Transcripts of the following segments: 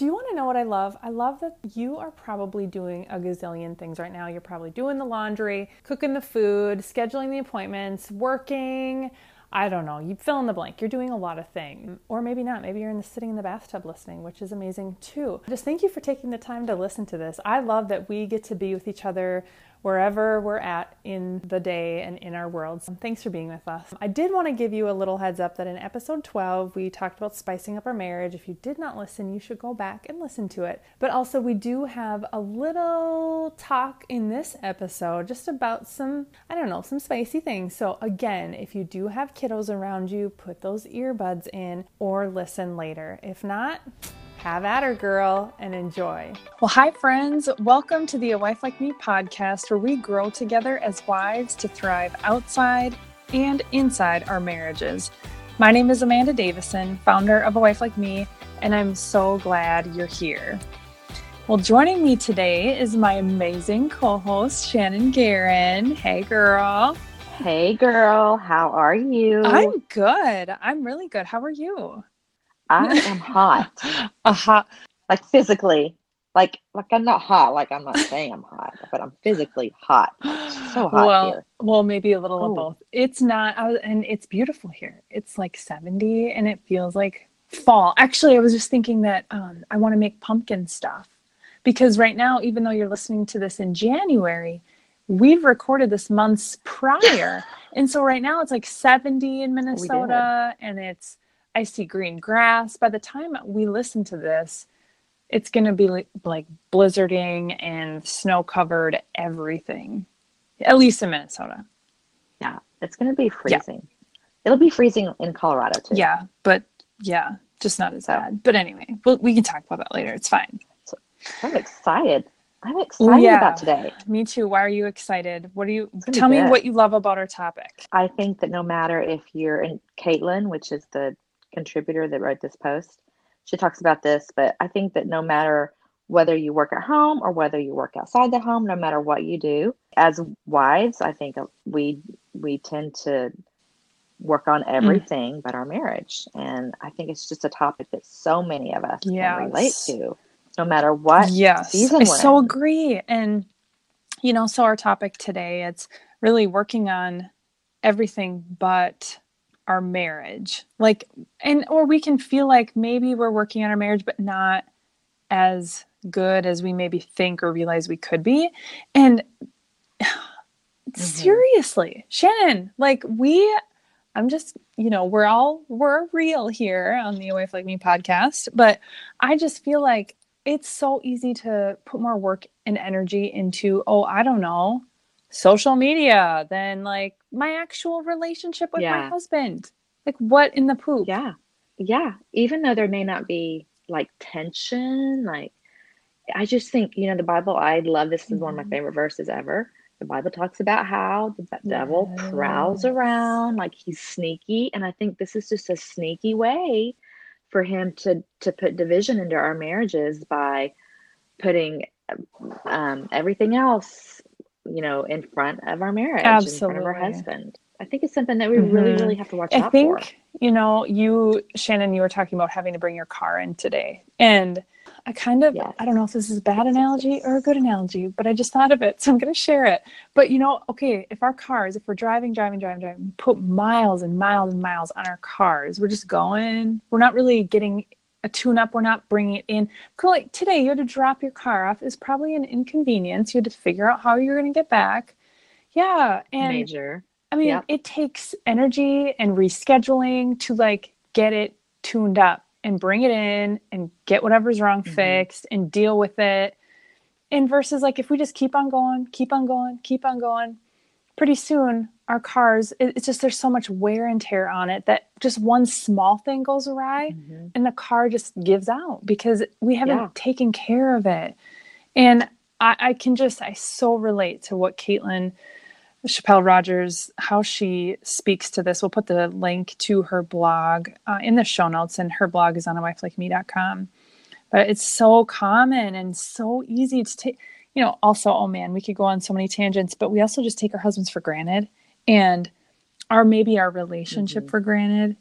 Do you want to know what I love? I love that you are probably doing a gazillion things right now. You're probably doing the laundry, cooking the food, scheduling the appointments, working. I don't know. You fill in the blank. You're doing a lot of things. Or maybe not. Maybe you're in the sitting in the bathtub listening, which is amazing too. Just thank you for taking the time to listen to this. I love that we get to be with each other wherever we're at in the day and in our worlds. Thanks for being with us. I did want to give you a little heads up that in episode 12, we talked about spicing up our marriage. If you did not listen, you should go back and listen to it. But also, we do have a little talk in this episode just about some, I don't know, some spicy things. So, again, if you do have kiddos around you, put those earbuds in or listen later. If not, have at her, girl, and enjoy. Well, hi, friends. Welcome to the A Wife Like Me podcast, where we grow together as wives to thrive outside and inside our marriages. My name is Amanda Davison, founder of A Wife Like Me, and I'm so glad you're here. Well, joining me today is my amazing co host, Shannon Guerin. Hey, girl. Hey, girl. How are you? I'm good. I'm really good. How are you? I am hot. a hot, like physically. Like, like I'm not hot. Like I'm not saying I'm hot, but I'm physically hot. so hot well, here. Well, maybe a little of both. It's not, was, and it's beautiful here. It's like 70, and it feels like fall. Actually, I was just thinking that um, I want to make pumpkin stuff because right now, even though you're listening to this in January, we've recorded this months prior. and so right now it's like 70 in Minnesota and it's I see green grass. By the time we listen to this, it's going to be like, like blizzarding and snow covered everything, at least in Minnesota. Yeah, it's going to be freezing. Yeah. It'll be freezing in Colorado too. Yeah, but yeah, just not as bad. But anyway, we'll, we can talk about that later. It's fine. So, I'm excited. I'm excited yeah, about today. Me too. Why are you excited? What do you tell me what you love about our topic? I think that no matter if you're in Caitlin, which is the contributor that wrote this post. She talks about this, but I think that no matter whether you work at home or whether you work outside the home, no matter what you do, as wives, I think we we tend to work on mm. everything mm. but our marriage, and I think it's just a topic that so many of us yes. can relate to, no matter what yes. I so agree, and you know, so our topic today it's really working on everything but our marriage like and or we can feel like maybe we're working on our marriage but not as good as we maybe think or realize we could be and mm-hmm. seriously shannon like we i'm just you know we're all we're real here on the A Wife Like Me podcast but i just feel like it's so easy to put more work and energy into oh i don't know social media than like my actual relationship with yeah. my husband. Like what in the poop? Yeah. Yeah. Even though there may not be like tension, like I just think, you know, the Bible, I love this is mm-hmm. one of my mm-hmm. favorite verses ever. The Bible talks about how the devil yes. prowls around like he's sneaky. And I think this is just a sneaky way for him to to put division into our marriages by putting um, everything else you know, in front of our marriage, Absolutely. in front of our husband. I think it's something that we mm-hmm. really, really have to watch I out think, for. You know, you, Shannon, you were talking about having to bring your car in today. And I kind of, yes. I don't know if this is a bad analogy or a good analogy, but I just thought of it. So I'm going to share it. But, you know, okay, if our cars, if we're driving, driving, driving, driving, put miles and miles and miles on our cars, we're just going, we're not really getting a tune up. We're not bringing it in. Like today, you had to drop your car off. Is probably an inconvenience. You had to figure out how you're going to get back. Yeah, and major. I mean, it takes energy and rescheduling to like get it tuned up and bring it in and get whatever's wrong mm-hmm. fixed and deal with it. And versus like if we just keep on going, keep on going, keep on going, pretty soon our cars it's just there's so much wear and tear on it that just one small thing goes awry mm-hmm. and the car just gives out because we haven't yeah. taken care of it and I, I, can just i so relate to what caitlin chappelle rogers how she speaks to this we'll put the link to her blog uh, in the show notes and her blog is on a wifelikeme.com but it's so common and so easy to take you know also oh man we could go on so many tangents but we also just take our husbands for granted and our maybe our relationship mm-hmm. for granted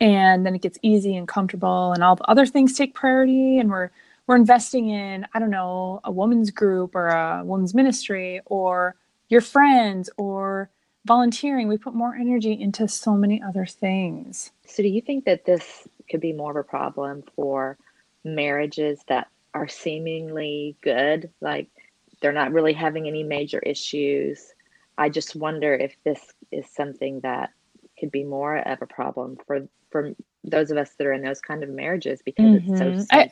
and then it gets easy and comfortable and all the other things take priority and we're we're investing in i don't know a woman's group or a women's ministry or your friends or volunteering we put more energy into so many other things So, do you think that this could be more of a problem for marriages that are seemingly good? Like they're not really having any major issues. I just wonder if this is something that could be more of a problem for for those of us that are in those kind of marriages because it's so Mhm. I-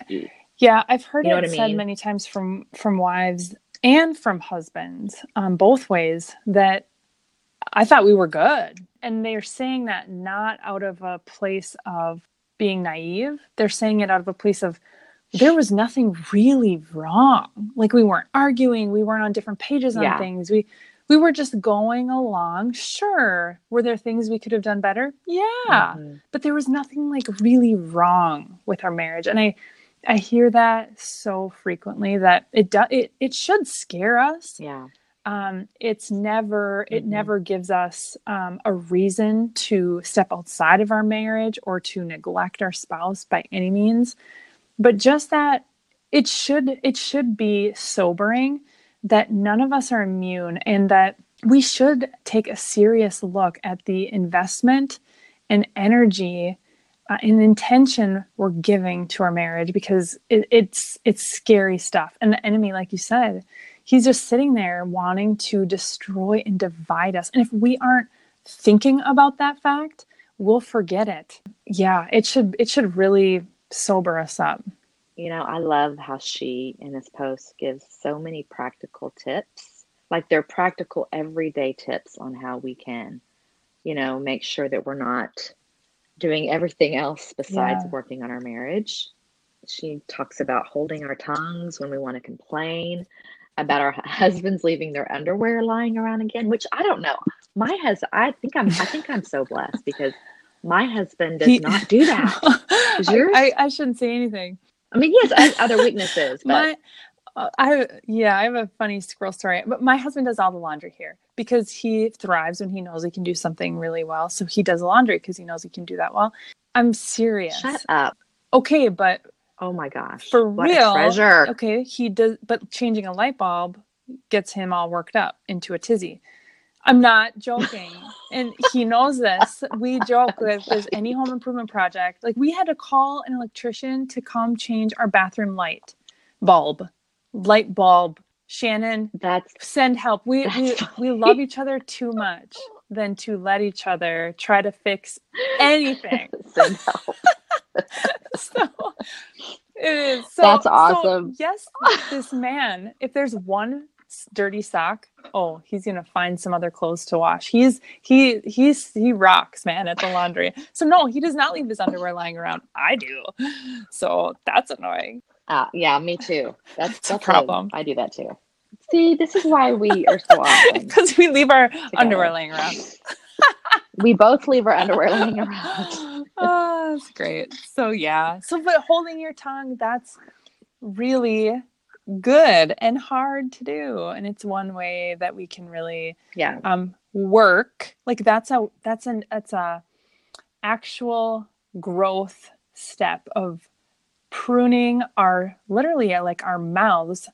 Yeah, I've heard You know it I said mean? many times from from wives and from husbands, um, both ways, that I thought we were good, and they're saying that not out of a place of being naive. They're saying it out of a place of there was nothing really wrong. Like we weren't arguing, we weren't on different pages on Yeah. things. We we were just going along. Sure, were there things we could have done better? Yeah Mhm. but there was nothing like really wrong with our marriage and i i hear that so frequently that it does it, it should scare us Yeah. um it's never it Mhm. never gives us um, a reason to step outside of our marriage or to neglect our spouse by any means but just that it should it should be sobering that none of us are immune and that we should take a serious look at the investment and energy uh, and intention we're giving to our marriage because it, it's it's scary stuff. And the enemy like you said he's just sitting there wanting to destroy and divide us. And if we aren't thinking about that fact we'll forget it. Yeah it should it should really sober us up You know, I love how she in this post gives so many practical tips. Like they're practical everyday tips on how we can, you know, make sure that we're not doing everything else besides Yeah. working on our marriage. She talks about holding our tongues when we want to complain, about our husbands leaving their underwear lying around again, which I don't know. My husband, I think I'm, I think I'm so blessed because my husband does He- not do that. I- I, I shouldn't say anything I mean, he has other weaknesses, but my uh, I yeah, I have a funny squirrel story. But my husband does all the laundry here because he thrives when he knows he can do something really well. So he does the laundry because he knows he can do that well. I'm serious. shut up. Okay, but Oh my gosh. For what a real? treasure. okay, he does. But changing a light bulb gets him all worked up into a tizzy. I'm not joking, and he knows this. We joke that if there's any home improvement project, like we had to call an electrician to come change our bathroom light bulb, light bulb. Shannon, That's send help. We we, we love each other too much than to let each other try to fix anything. send help. so it is so That's so, awesome. yes this man if there's one dirty sock oh he's gonna find some other clothes to wash he's he he's he rocks man at the laundry so no he does not leave his underwear lying around i do so that's annoying Uh, yeah, me too. That's, It's a that's problem. I do that too. See, this is why we are so awesome. because we leave our underwear together. laying around We both leave our underwear laying around. oh, that's great. So yeah. So but holding your tongue, that's really good and hard to do. And it's one way that we can really Yeah. um work. Like that's a that's an that's a actual growth step of pruning our literally uh, like our mouths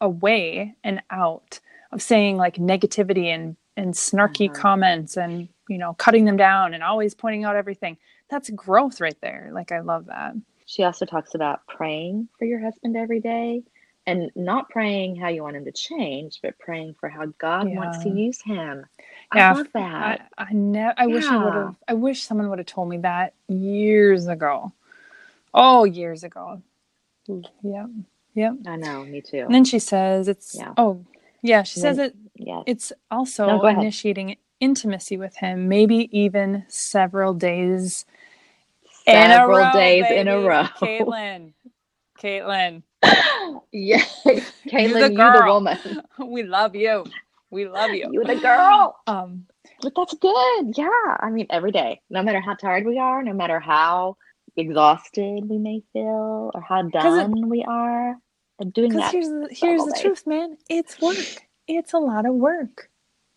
away and out of saying like negativity and and snarky Mhm. comments and you know cutting them down and always pointing out everything that's growth right there like i love that She also talks about praying for your husband every day and not praying how you want him to change, but praying for how God wants to use him. Yeah, I love that. i i, ne- I wish i would have i wish someone would have told me that years ago oh years ago yep yep I know, me too. and then she says it's Yeah. oh yeah she And says it Yes. it's also No, initiating intimacy with him maybe even several days in a Several row, days in a row. Caitlin, Caitlin, yeah. Caitlin, the you the girl. woman. we love you. We love you. You the girl. Um, But that's good. Yeah. I mean, every day, no matter how tired we are, no matter how exhausted we may feel or how 'Cause it- done we are, and doing because that. here's the, here's the truth, man. It's work. It's a lot of work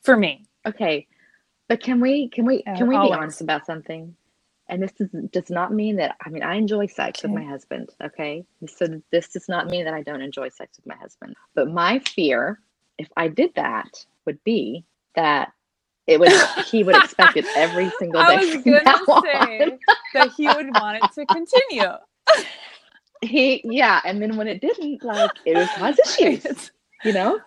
for me. Okay. But can we can we Yeah, can we be always. honest about something? And this is, does not mean that I mean I enjoy sex Okay. with my husband. Okay, so this does not mean that I mean I enjoy sex with Okay. my husband. Okay, so this does not mean that I don't enjoy sex with my husband. But my fear, if I did that, would be that it would he would expect it every single day. I was gonna say that he would want it to continue. he yeah, and then when it didn't, like it would cause issues. You know,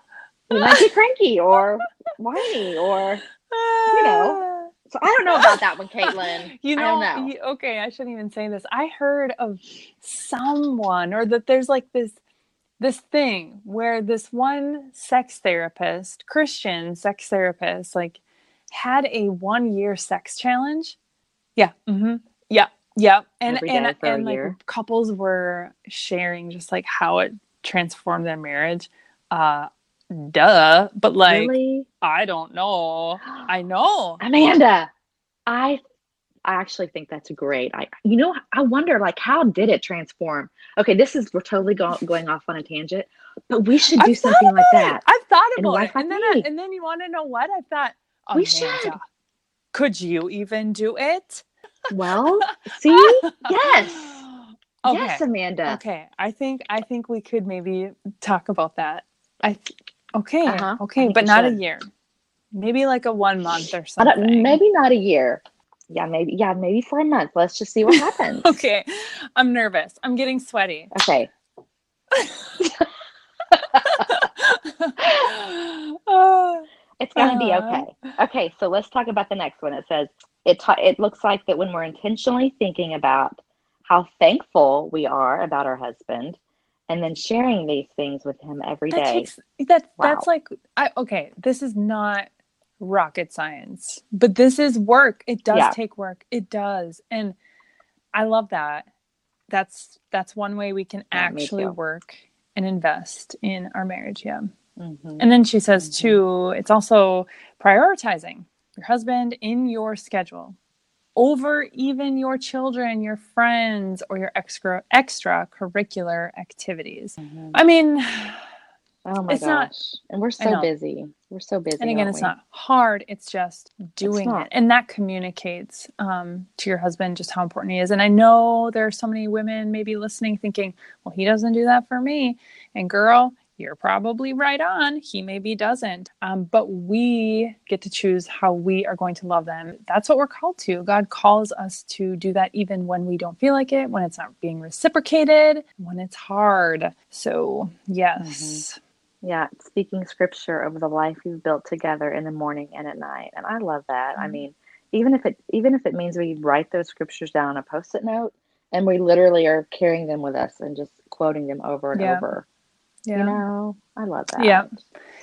he might get cranky or whiny or you know, So I don't know about that one, Caitlin. You I know, don't know. y- okay, I shouldn't even say this. I heard of someone or that there's like this this thing where this one sex therapist, Christian sex therapist, like had a one year sex challenge. Yeah. Mm-hmm. Yeah. Yeah. And and day for a and like year. couples were sharing just like how it transformed their marriage. Uh duh. But like really, I don't know. I know. Amanda, I I actually think that's great. I you know I wonder like how did it transform? Okay, this is we're totally go, going off on a tangent, but we should do I've something like it. that. I've thought about it. And then, I, and then you want to know what? I thought, We should. could you even do it? Well, see, yes, Okay. yes, Amanda. Okay. I think I think we could maybe talk about that. I th- okay. Uh-huh. Okay, but not a year. Maybe like a one month or something. maybe not a year. Yeah, maybe yeah, maybe for a month. Let's just see what happens. Okay. I'm nervous. I'm getting sweaty. okay. It's gonna be Uh-huh. okay. Okay, so let's talk about the next one. It says it. Ta- it looks like that when we're intentionally thinking about how thankful we are about our husband, and then sharing these things with him every that day. takes that Wow. that's like I okay, this is not rocket science, but this is work. It does Yeah. take work. It does. And I love that. That's that's one way we can Yeah, actually work and invest in our marriage. Yeah. Mhm. And then she says Mhm. too, it's also prioritizing your husband in your schedule over even your children, your friends, or your extra extracurricular activities. Mhm. I mean, Oh my it's gosh! not- and we're so busy. We're so busy. and again, it's we? not hard. It's just doing not. it, and that communicates um, to your husband just how important he is. And I know there are so many women maybe listening, thinking, "Well, he doesn't do that for me." And girl, you're probably right on. He maybe doesn't, um, but we get to choose how we are going to love them. That's what we're called to. God calls us to do that even when we don't feel like it, when it's not being reciprocated, when it's hard. So yes. Yeah, speaking scripture over the life you've built together in the morning and at night. And I love that. I Mhm. mean, even if it even if it means we write those scriptures down on a post-it note and we literally are carrying them with us and just quoting them over and Yeah. over. Yeah. You know, I love that. Yeah.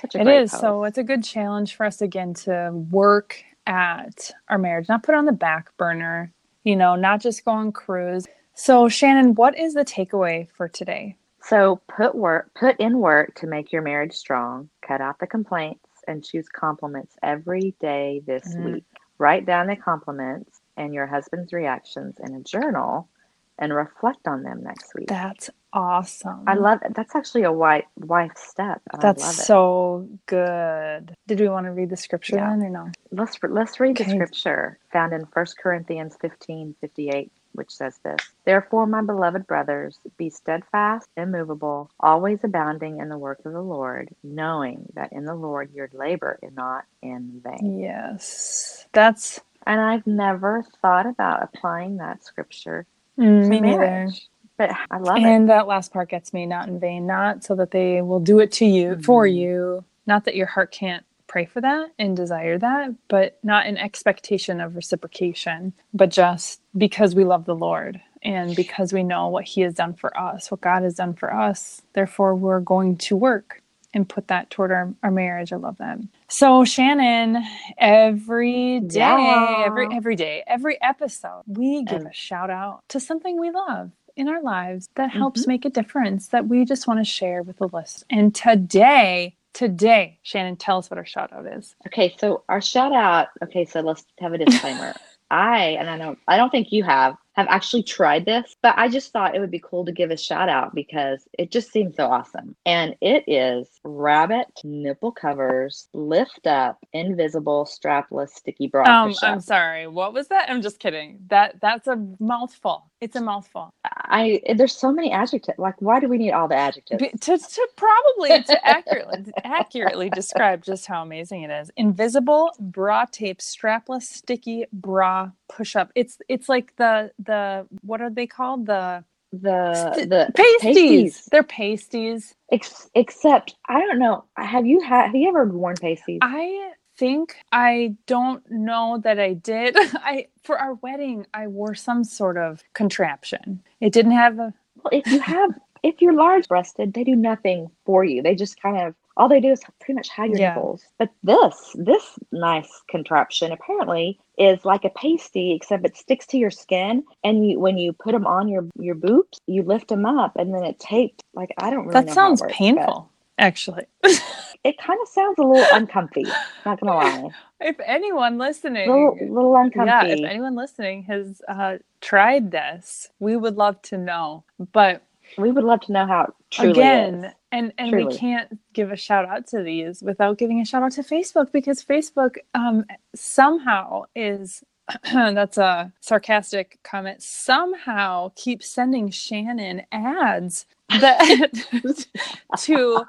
It great. So it's a good challenge for us again to work at our marriage, not put on the back burner, you know, not just go on cruise. So Shannon, what is the takeaway for today? So put work put in work to make your marriage strong. Cut out the complaints and choose compliments every day this Mhm. week. Write down the compliments and your husband's reactions in a journal and reflect on them next week. That's awesome. I love it. That's actually a wife wife step. That's I love it. so good. Did we want to read the scripture Yeah. then or no? let's let's read the scripture found in 1 Corinthians 15, 58, which says this. Therefore, my beloved brothers, be steadfast, immovable, always abounding in the work of the Lord, knowing that in the Lord your labor is not in vain. Yes. That's And I've never thought about applying that scripture mm, me neither. But I love it. And that last part gets me not in vain, not so that they will do it to you for Mhm. you. Not that your heart can't pray for that and desire that, but not in expectation of reciprocation, but just because we love the Lord and because we know what He has done for us, what God has done for us. Therefore, we're going to work and put that toward our, our marriage. I love that. So, Shannon, every day, Yeah. every every day, every episode, we give And- a shout out to something we love in our lives that Mm-hmm. helps make a difference that we just want to share with the list. And today, today, Shannon, tell us what our shout out is. Okay, so our shout out. Okay, so let's have a disclaimer. I and I don't I don't think you have have actually tried this, but I just thought it would be cool to give a shout out because it just seems so awesome. And it is rabbit nipple covers, lift up, invisible, strapless, sticky bra. Um, I'm sorry. What was that? I'm just kidding. That that's a mouthful. It's a mouthful. I there's so many adjectives. Like, why do we need all the adjectives? To, to probably to accurately accurately describe just how amazing it is. Invisible bra tape, strapless, sticky bra push up. It's it's like the the what are they called? The the the pasties. pasties. They're pasties. Ex- except I don't know. Have you had? Have you ever worn pasties? I think I don't know that I did. I for our wedding I wore some sort of contraption. It didn't have a. Well, if you have, if you're large breasted, they do nothing for you. They just kind of all they do is pretty much hide your yeah. nipples. But this, this nice contraption apparently is like a pasty, except it sticks to your skin. And you, when you put them on your your boobs, you lift them up, and then it taped. Like I don't really. That sounds works, painful. Actually, it kind of sounds a little uncomfy. Not gonna lie. If anyone listening, little, little uncomfy. Yeah, if anyone listening has uh, tried this, we would love to know. But we would love to know how it again, is. and and truly. we can't give a shout out to these without giving a shout out to Facebook because Facebook um, somehow is that's a sarcastic comment somehow keeps sending Shannon ads that to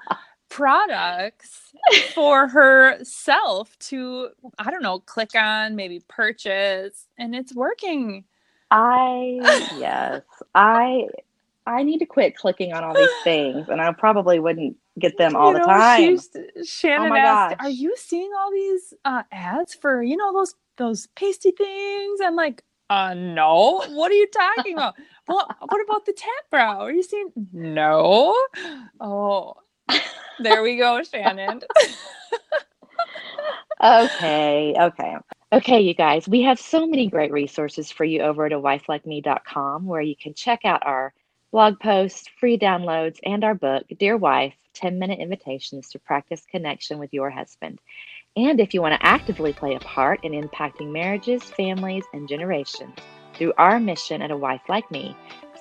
products for herself to I don't know click on maybe purchase and it's working. I yes, I I need to quit clicking on all these things, and I probably wouldn't get them all you know, the time. Shannon oh asked, gosh. "Are you seeing all these uh, ads for you know those those pasty things?" I'm like, "Uh, no. What are you talking about? well, what about the tap brow? Are you seeing? No. Oh, there we go, Shannon. okay, okay. Okay, you guys, we have so many great resources for you over at a wifelikeme.com where you can check out our blog posts, free downloads, and our book, Dear Wife 10 Minute Invitations to Practice Connection with Your Husband. And if you want to actively play a part in impacting marriages, families, and generations through our mission at A Wife Like Me,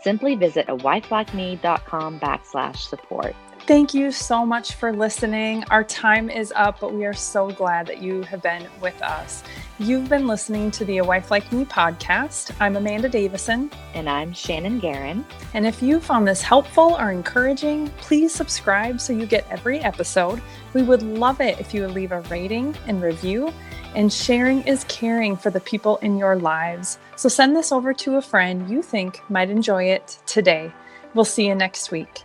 simply visit a wifelikeme.com backslash support. Thank you so much for listening. Our time is up, but we are so glad that you have been with us. You've been listening to the A Wife Like Me podcast. I'm Amanda Davison. And I'm Shannon Guerin. And if you found this helpful or encouraging, please subscribe so you get every episode. We would love it if you would leave a rating and review. And sharing is caring for the people in your lives. So send this over to a friend you think might enjoy it today. We'll see you next week.